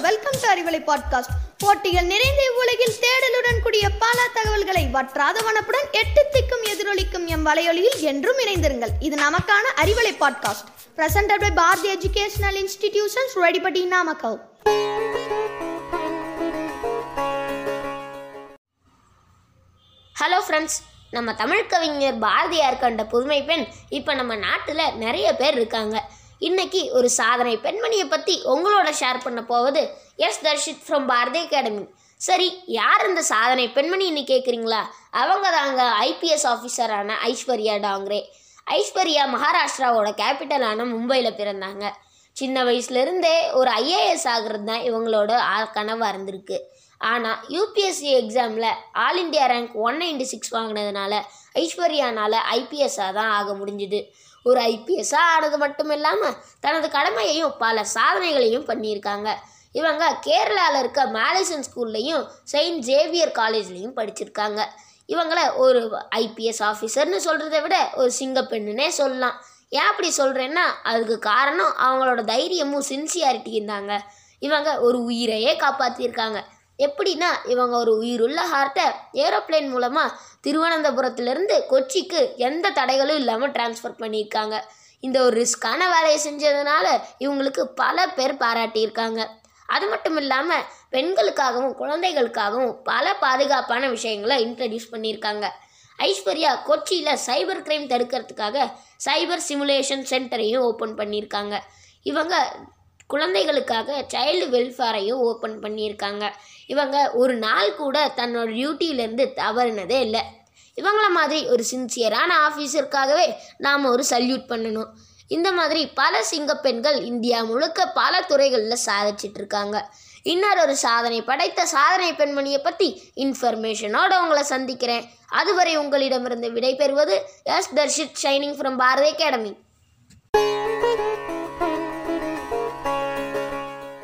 Arivalai podcast போட்டிகள் நிறைந்த உலகில் தேடலுடன் கூடிய பல தகவல்களை வற்றாத வனப்புடன் எட்டு திக்கும் எதிரொலிக்கும் எம் வலையொலியில் என்றும் இணைந்திருங்கள். இது நமக்கான Arivalai podcast presented by Bharathi educational institutions ரெடிபடி Namakkal hello friends நம்ம தமிழ் கவிஞர் பாரதியார் கண்ட புதுமை பெண் இப்போ நம்ம நாட்டில் நிறைய பேர் இருக்காங்க. இன்னைக்கு ஒரு சாதனை. பெண்மணியை பற்றி உங்களோட ஷேர் பண்ண போவது S Darshith from Bharathi academy சரி யார் இந்த சாதனை? பெண்மணின்னு கேட்குறீங்களா அவங்க தாங்க ஐபிஎஸ் ஆஃபீஸரான ஐஸ்வர்யா டாங்ரே. ஐஸ்வர்யா மகாராஷ்டிராவோட கேபிட்டலான மும்பையில் பிறந்தாங்க. சின்ன வயசுலேருந்தே ஒரு ஐஏஎஸ் ஆகிறது தான் இவங்களோட ஆ- இருந்திருக்கு. ஆனால் யூபிஎஸ்சி எக்ஸாமில் all India rank one ninety six வாங்கினதுனால ஐஸ்வர்யானால் ஐபிஎஸ்ஸாக தான் ஆக முடிஞ்சுது. ஒரு ஐபிஎஸ்ஸாக ஆனது மட்டும் இல்லாமல் தனது கடமையையும் பல சாதனைகளையும் பண்ணியிருக்காங்க. இவங்க கேரளாவில் இருக்க மேலேசன் ஸ்கூல்லையும் செயின்ட் ஜேவியர் காலேஜ்லேயும் படிச்சிருக்காங்க. இவங்கள ஒரு ஐபிஎஸ் ஆஃபீஸர்னு சொல்கிறத விட ஒரு சிங்கப்பெண்ணுனே சொல்லலாம். ஏன் அப்படி சொல்கிறேன்னா அதுக்கு காரணம் அவங்களோட தைரியமும் சின்சியாரிட்டியும் தாங்க. இவங்க ஒரு உயிரையே காப்பாற்றியிருக்காங்க எப்படின்னா இவங்க ஒரு உயிருள்ள ஹார்ட்டை ஏரோப்ளேன் மூலமாக திருவனந்தபுரத்துலேருந்து கொச்சிக்கு எந்த தடைகளும் இல்லாமல் டிரான்ஸ்ஃபர் பண்ணியிருக்காங்க. இந்த ஒரு ரிஸ்க்கான வேலையை செஞ்சதுனால இவங்களுக்கு பல பேர் பாராட்டியிருக்காங்க. அது மட்டும் இல்லாமல் பெண்களுக்காகவும் குழந்தைகளுக்காகவும் பல பாதுகாப்பான விஷயங்களை இன்ட்ரடியூஸ் பண்ணியிருக்காங்க. ஐஸ்வர்யா கொச்சியில் சைபர் கிரைம் தடுக்கிறதுக்காக சைபர் சிமுலேஷன் சென்டரையும் ஓப்பன் பண்ணியிருக்காங்க. இவங்க குழந்தைகளுக்காக சைல்டு வெல்ஃபேரையும் ஓப்பன் பண்ணியிருக்காங்க. இவங்க ஒரு நாள் கூட தன்னோட டியூட்டியிலேருந்து தவறுனதே இல்லை. இவங்கள மாதிரி ஒரு சின்சியரான ஆஃபீஸருக்காகவே நாம் ஒரு சல்யூட் பண்ணணும். இந்த மாதிரி பல சிங்கப்பெண்கள் இந்தியா முழுக்க பல துறைகளில் சாதிச்சிட்ருக்காங்க இன்னொரு ஒரு சாதனை படைத்த சாதனை பெண்மணியை பற்றி இன்ஃபர்மேஷனோட உங்களை சந்திக்கிறேன். அதுவரை உங்களிடமிருந்து விடைபெறுவது S Darshith shining from Bharathi academy